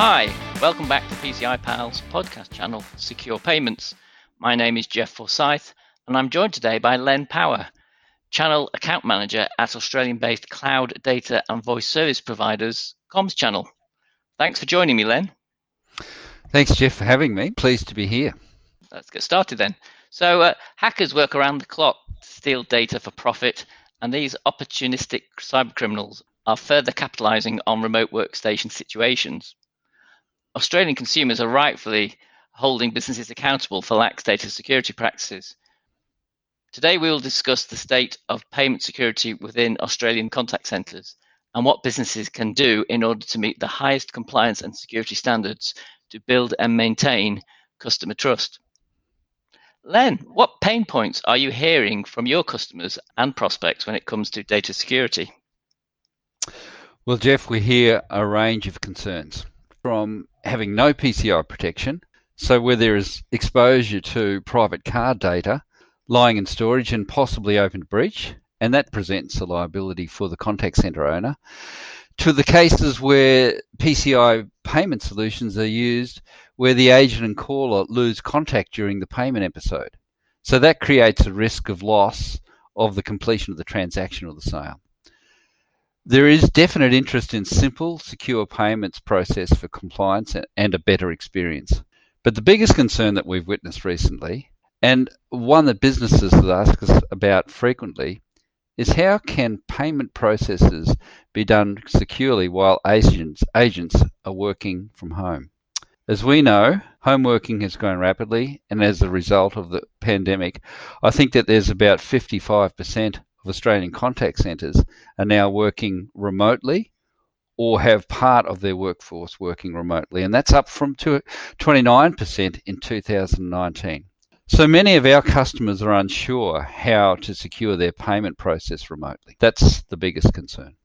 Hi, welcome back to PCI Pal's podcast channel, Secure Payments. My name is Jeff Forsyth, and I'm joined today by Len Power, Channel Account Manager at Australian based cloud data and voice service providers Comms Channel. Thanks for joining me, Len. Thanks, Jeff, for having me. Pleased to be here. Let's get started then. So, uh, hackers work around the clock to steal data for profit, and these opportunistic cybercriminals are further capitalizing on remote workstation situations. Australian consumers are rightfully holding businesses accountable for lax data security practices. Today, we will discuss the state of payment security within Australian contact centres and what businesses can do in order to meet the highest compliance and security standards to build and maintain customer trust. Len, what pain points are you hearing from your customers and prospects when it comes to data security? Well, Jeff, we hear a range of concerns from having no PCI protection, so where there is exposure to private card data lying in storage and possibly open to breach, and that presents a liability for the contact center owner, to the cases where PCI payment solutions are used where the agent and caller lose contact during the payment episode. So that creates a risk of loss of the completion of the transaction or the sale. There is definite interest in simple, secure payments process for compliance and a better experience. But the biggest concern that we've witnessed recently, and one that businesses ask us about frequently, is how can payment processes be done securely while agents, agents are working from home? As we know, home working has grown rapidly, and as a result of the pandemic, I think that there's about 55% of Australian contact centres are now working remotely or have part of their workforce working remotely, and that's up from 29% in 2019. So many of our customers are unsure how to secure their payment process remotely. That's the biggest concern.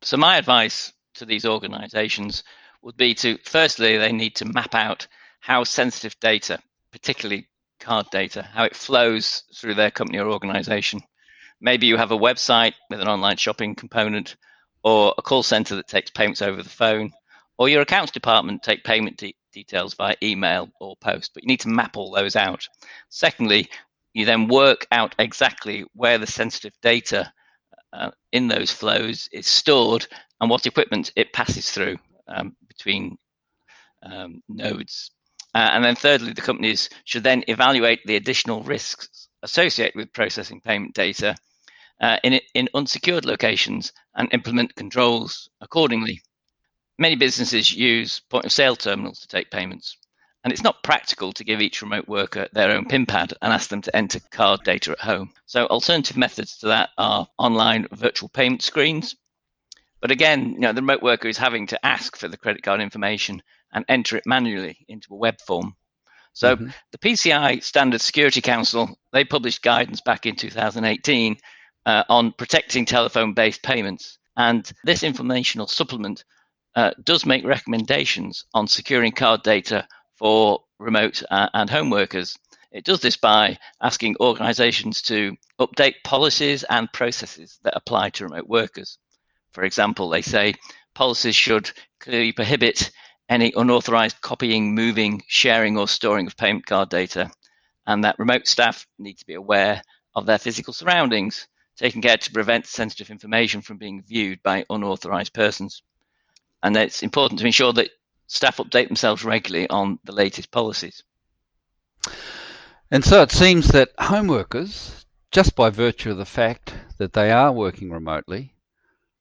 So, my advice to these organizations would be to firstly, they need to map out how sensitive data, particularly card data, how it flows through their company or organization. Maybe you have a website with an online shopping component, or a call center that takes payments over the phone, or your accounts department take payment de- details via email or post, but you need to map all those out. Secondly, you then work out exactly where the sensitive data uh, in those flows is stored and what equipment it passes through um, between um, nodes. Uh, and then thirdly, the companies should then evaluate the additional risks associated with processing payment data uh, in, in unsecured locations and implement controls accordingly. Many businesses use point of sale terminals to take payments, and it's not practical to give each remote worker their own PIN pad and ask them to enter card data at home. So, alternative methods to that are online virtual payment screens. But again, you know, the remote worker is having to ask for the credit card information and enter it manually into a web form. So, mm-hmm. the PCI Standard Security Council they published guidance back in 2018 uh, on protecting telephone-based payments, and this informational supplement uh, does make recommendations on securing card data for remote uh, and home workers. It does this by asking organizations to update policies and processes that apply to remote workers. For example, they say policies should clearly prohibit any unauthorized copying, moving, sharing, or storing of payment card data, and that remote staff need to be aware of their physical surroundings, taking care to prevent sensitive information from being viewed by unauthorized persons and it's important to ensure that staff update themselves regularly on the latest policies. And so it seems that home workers, just by virtue of the fact that they are working remotely,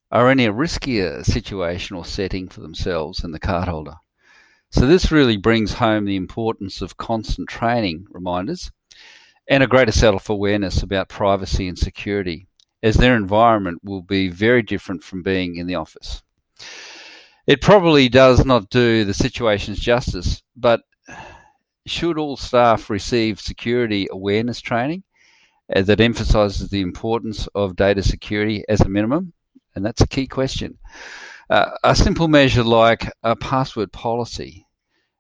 are in a riskier situation or setting for themselves and the cardholder. So this really brings home the importance of constant training reminders and a greater self-awareness about privacy and security, as their environment will be very different from being in the office it probably does not do the situations justice, but should all staff receive security awareness training uh, that emphasises the importance of data security as a minimum? And that's a key question. Uh, a simple measure like a password policy.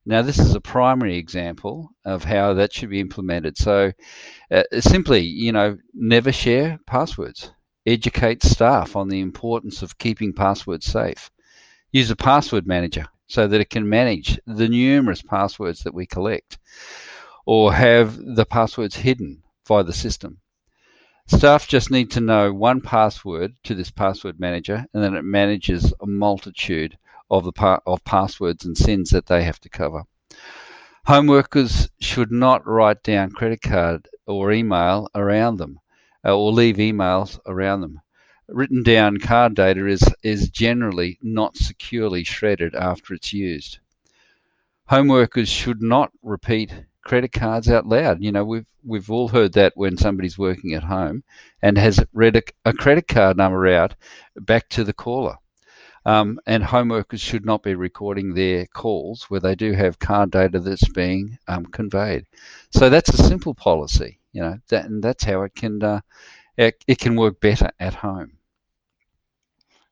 Now, this is a primary example of how that should be implemented. So, uh, simply, you know, never share passwords. Educate staff on the importance of keeping passwords safe use a password manager so that it can manage the numerous passwords that we collect or have the passwords hidden by the system. Staff just need to know one password to this password manager, and then it manages a multitude of the pa- of passwords and sins that they have to cover. Home workers should not write down credit card or email around them, uh, or leave emails around them. Written down card data is is generally not securely shredded after it's used. Home workers should not repeat credit cards out loud. You know, we've we've all heard that when somebody's working at home and has read a, a credit card number out back to the caller. Um, and home workers should not be recording their calls where they do have card data that's being um, conveyed. So that's a simple policy, you know, that, and that's how it can uh, it, it can work better at home.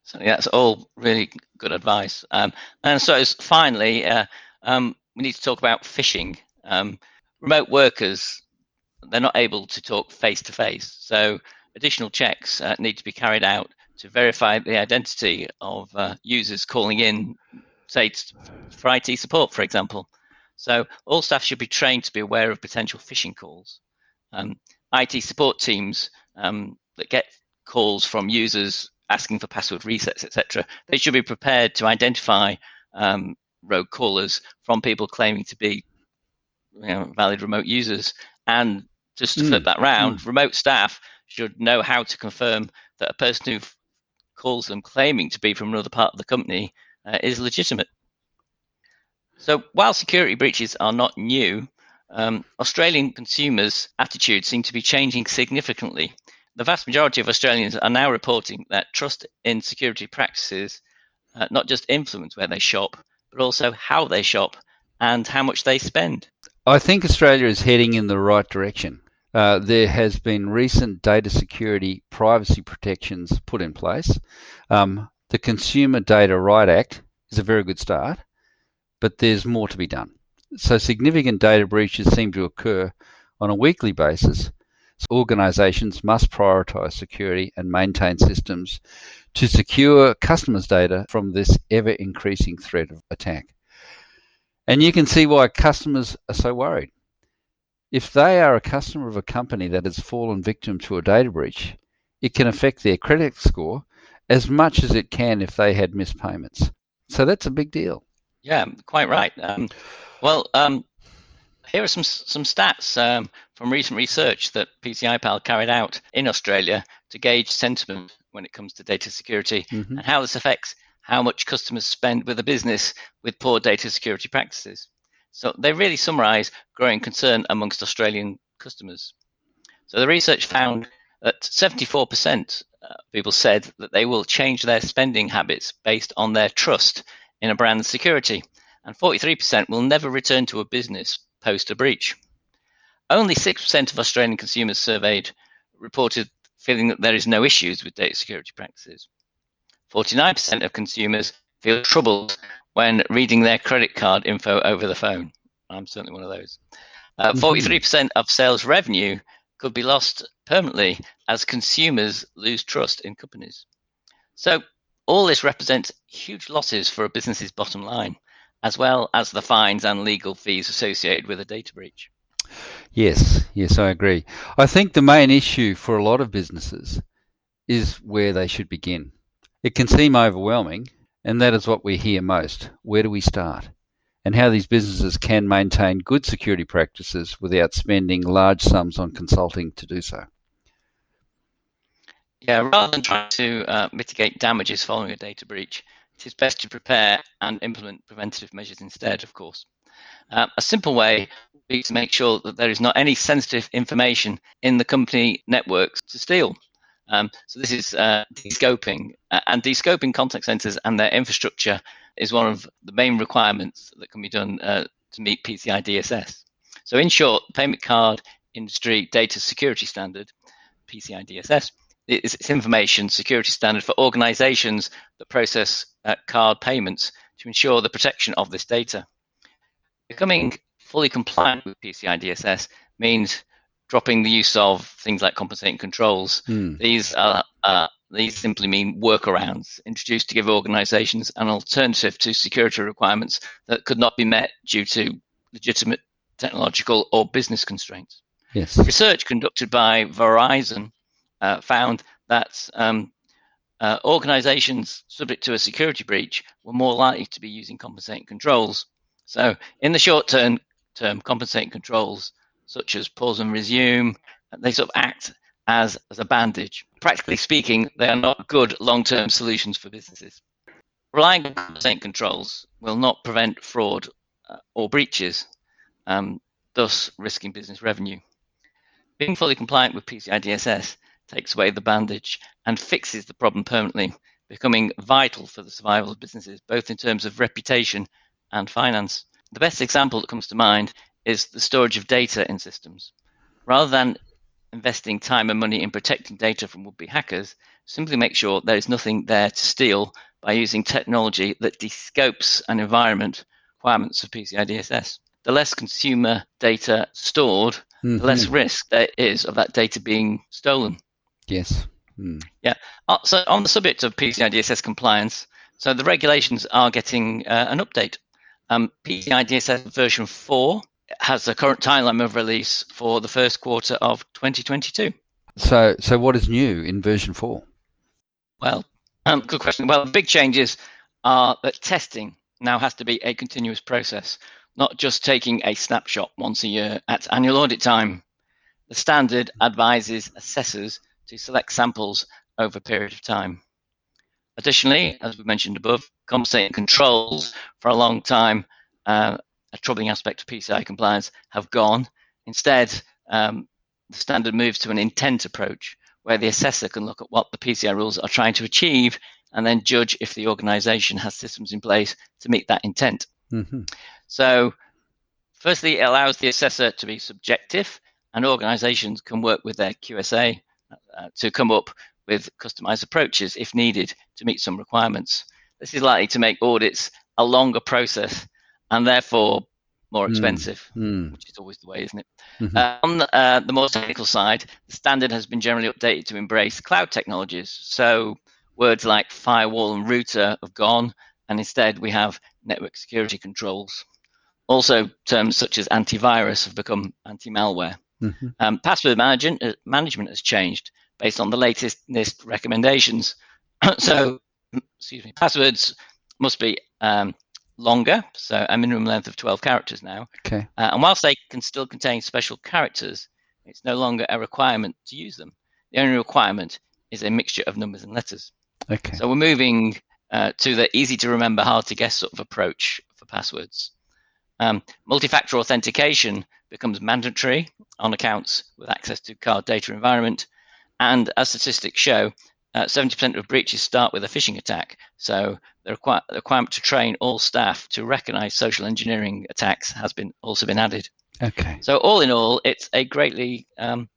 So yeah, that's all really good advice. Um, and so finally, uh, um, we need to talk about phishing. Um, remote workers, they're not able to talk face to face. So additional checks uh, need to be carried out to verify the identity of uh, users calling in, say, for IT support, for example. So all staff should be trained to be aware of potential phishing calls. Um, IT support teams um, that get calls from users asking for password resets, etc., they should be prepared to identify um, rogue callers from people claiming to be you know, valid remote users. And just to mm. flip that round, mm. remote staff should know how to confirm that a person who calls them claiming to be from another part of the company uh, is legitimate. So while security breaches are not new, um, Australian consumers' attitudes seem to be changing significantly. The vast majority of Australians are now reporting that trust in security practices uh, not just influence where they shop, but also how they shop and how much they spend. I think Australia is heading in the right direction. Uh, there has been recent data security privacy protections put in place. Um, the Consumer Data Right Act is a very good start, but there's more to be done. So significant data breaches seem to occur on a weekly basis. So organizations must prioritize security and maintain systems to secure customers' data from this ever increasing threat of attack. And you can see why customers are so worried. If they are a customer of a company that has fallen victim to a data breach, it can affect their credit score as much as it can if they had missed payments. So that's a big deal. Yeah, quite right. Um, well, um, here are some some stats um, from recent research that PCI Pal carried out in Australia to gauge sentiment when it comes to data security mm-hmm. and how this affects how much customers spend with a business with poor data security practices. So they really summarize growing concern amongst Australian customers. So the research found that 74% uh, people said that they will change their spending habits based on their trust in a brand's security, and 43% will never return to a business post a breach. Only 6% of Australian consumers surveyed reported feeling that there is no issues with data security practices. 49% of consumers feel troubled when reading their credit card info over the phone. I'm certainly one of those. Uh, 43% mm-hmm. of sales revenue could be lost permanently as consumers lose trust in companies. So, all this represents huge losses for a business's bottom line, as well as the fines and legal fees associated with a data breach. Yes, yes, I agree. I think the main issue for a lot of businesses is where they should begin. It can seem overwhelming, and that is what we hear most. Where do we start? And how these businesses can maintain good security practices without spending large sums on consulting to do so. Yeah, rather than trying to uh, mitigate damages following a data breach, it is best to prepare and implement preventative measures instead, of course. Uh, a simple way would be to make sure that there is not any sensitive information in the company networks to steal. Um, so this is uh, descoping, uh, and descoping contact centers and their infrastructure is one of the main requirements that can be done uh, to meet PCI DSS. So in short, payment card industry data security standard, PCI DSS, is its information security standard for organizations that process uh, card payments to ensure the protection of this data. Becoming fully compliant with PCI DSS means dropping the use of things like compensating controls. Mm. These are, uh, these simply mean workarounds introduced to give organizations an alternative to security requirements that could not be met due to legitimate technological or business constraints. Yes. Research conducted by Verizon uh, found that um, uh, organizations subject to a security breach were more likely to be using compensating controls. So, in the short term, term compensating controls such as pause and resume, they sort of act as, as a bandage. Practically speaking, they are not good long term solutions for businesses. Relying on compensating controls will not prevent fraud uh, or breaches, um, thus risking business revenue. Being fully compliant with PCI DSS takes away the bandage and fixes the problem permanently, becoming vital for the survival of businesses, both in terms of reputation and finance. The best example that comes to mind is the storage of data in systems. Rather than investing time and money in protecting data from would be hackers, simply make sure there is nothing there to steal by using technology that descopes an environment requirements of PCI DSS. The less consumer data stored, mm-hmm. the less risk there is of that data being stolen. Yes. Mm. Yeah. Uh, so, on the subject of PCI DSS compliance, so the regulations are getting uh, an update. Um, PCI DSS version 4 has the current timeline of release for the first quarter of 2022. So, so what is new in version 4? Well, um, good question. Well, the big changes are that testing now has to be a continuous process, not just taking a snapshot once a year at annual audit time. The standard advises assessors to select samples over a period of time. Additionally, as we mentioned above, compensating controls for a long time uh, a troubling aspect of PCI compliance have gone. Instead, um, the standard moves to an intent approach where the assessor can look at what the PCI rules are trying to achieve and then judge if the organization has systems in place to meet that intent. Mm-hmm. So, firstly, it allows the assessor to be subjective, and organizations can work with their QSA uh, to come up with customized approaches if needed to meet some requirements. This is likely to make audits a longer process and therefore more hmm. expensive, mm. which is always the way, isn't it? Mm-hmm. Uh, on the, uh, the more technical side, the standard has been generally updated to embrace cloud technologies. So words like firewall and router have gone, and instead we have network security controls. Also, terms such as antivirus have become anti-malware. Mm-hmm. Um, password management, uh, management has changed based on the latest NIST recommendations. so, excuse me, passwords must be um, longer, so a minimum length of 12 characters now. Okay. Uh, and whilst they can still contain special characters, it's no longer a requirement to use them. The only requirement is a mixture of numbers and letters. Okay. So we're moving uh, to the easy to remember, hard to guess sort of approach for passwords. Um, multi-factor authentication becomes mandatory on accounts with access to card data environment. And as statistics show, uh, 70% of breaches start with a phishing attack. So the, the, requirement to train all staff to recognize social engineering attacks has been also been added. Okay. So all in all, it's a greatly um,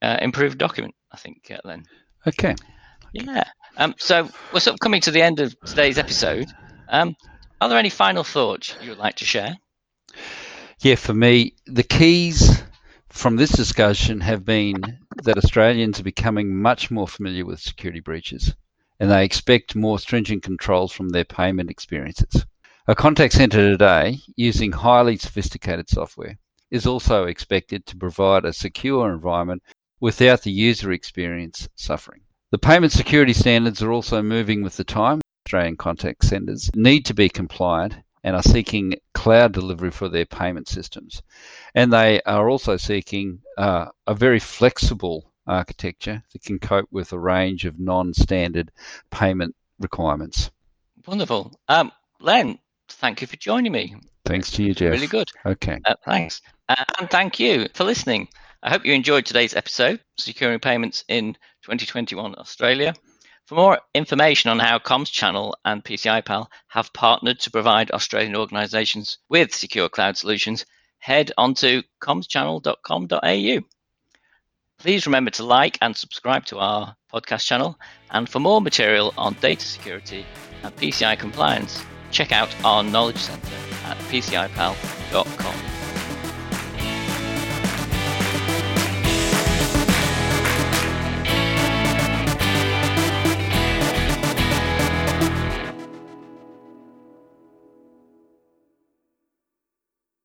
uh, improved document, I think, uh, Len. Okay. Yeah. Um, so we're sort of coming to the end of today's episode. Um, are there any final thoughts you would like to share? Yeah, for me, the keys from this discussion have been that Australians are becoming much more familiar with security breaches and they expect more stringent controls from their payment experiences. A contact center today, using highly sophisticated software, is also expected to provide a secure environment without the user experience suffering. The payment security standards are also moving with the time. Australian contact centres need to be compliant and are seeking cloud delivery for their payment systems. And they are also seeking uh, a very flexible architecture that can cope with a range of non standard payment requirements. Wonderful. Um, Len, thank you for joining me. Thanks to you, Jeff. Really good. Okay. Uh, thanks. Uh, and thank you for listening. I hope you enjoyed today's episode, Securing Payments in 2021 Australia. For more information on how Comms Channel and PCI Pal have partnered to provide Australian organisations with secure cloud solutions, head on to commschannel.com.au. Please remember to like and subscribe to our podcast channel. And for more material on data security and PCI compliance, check out our knowledge centre at pcipal.com.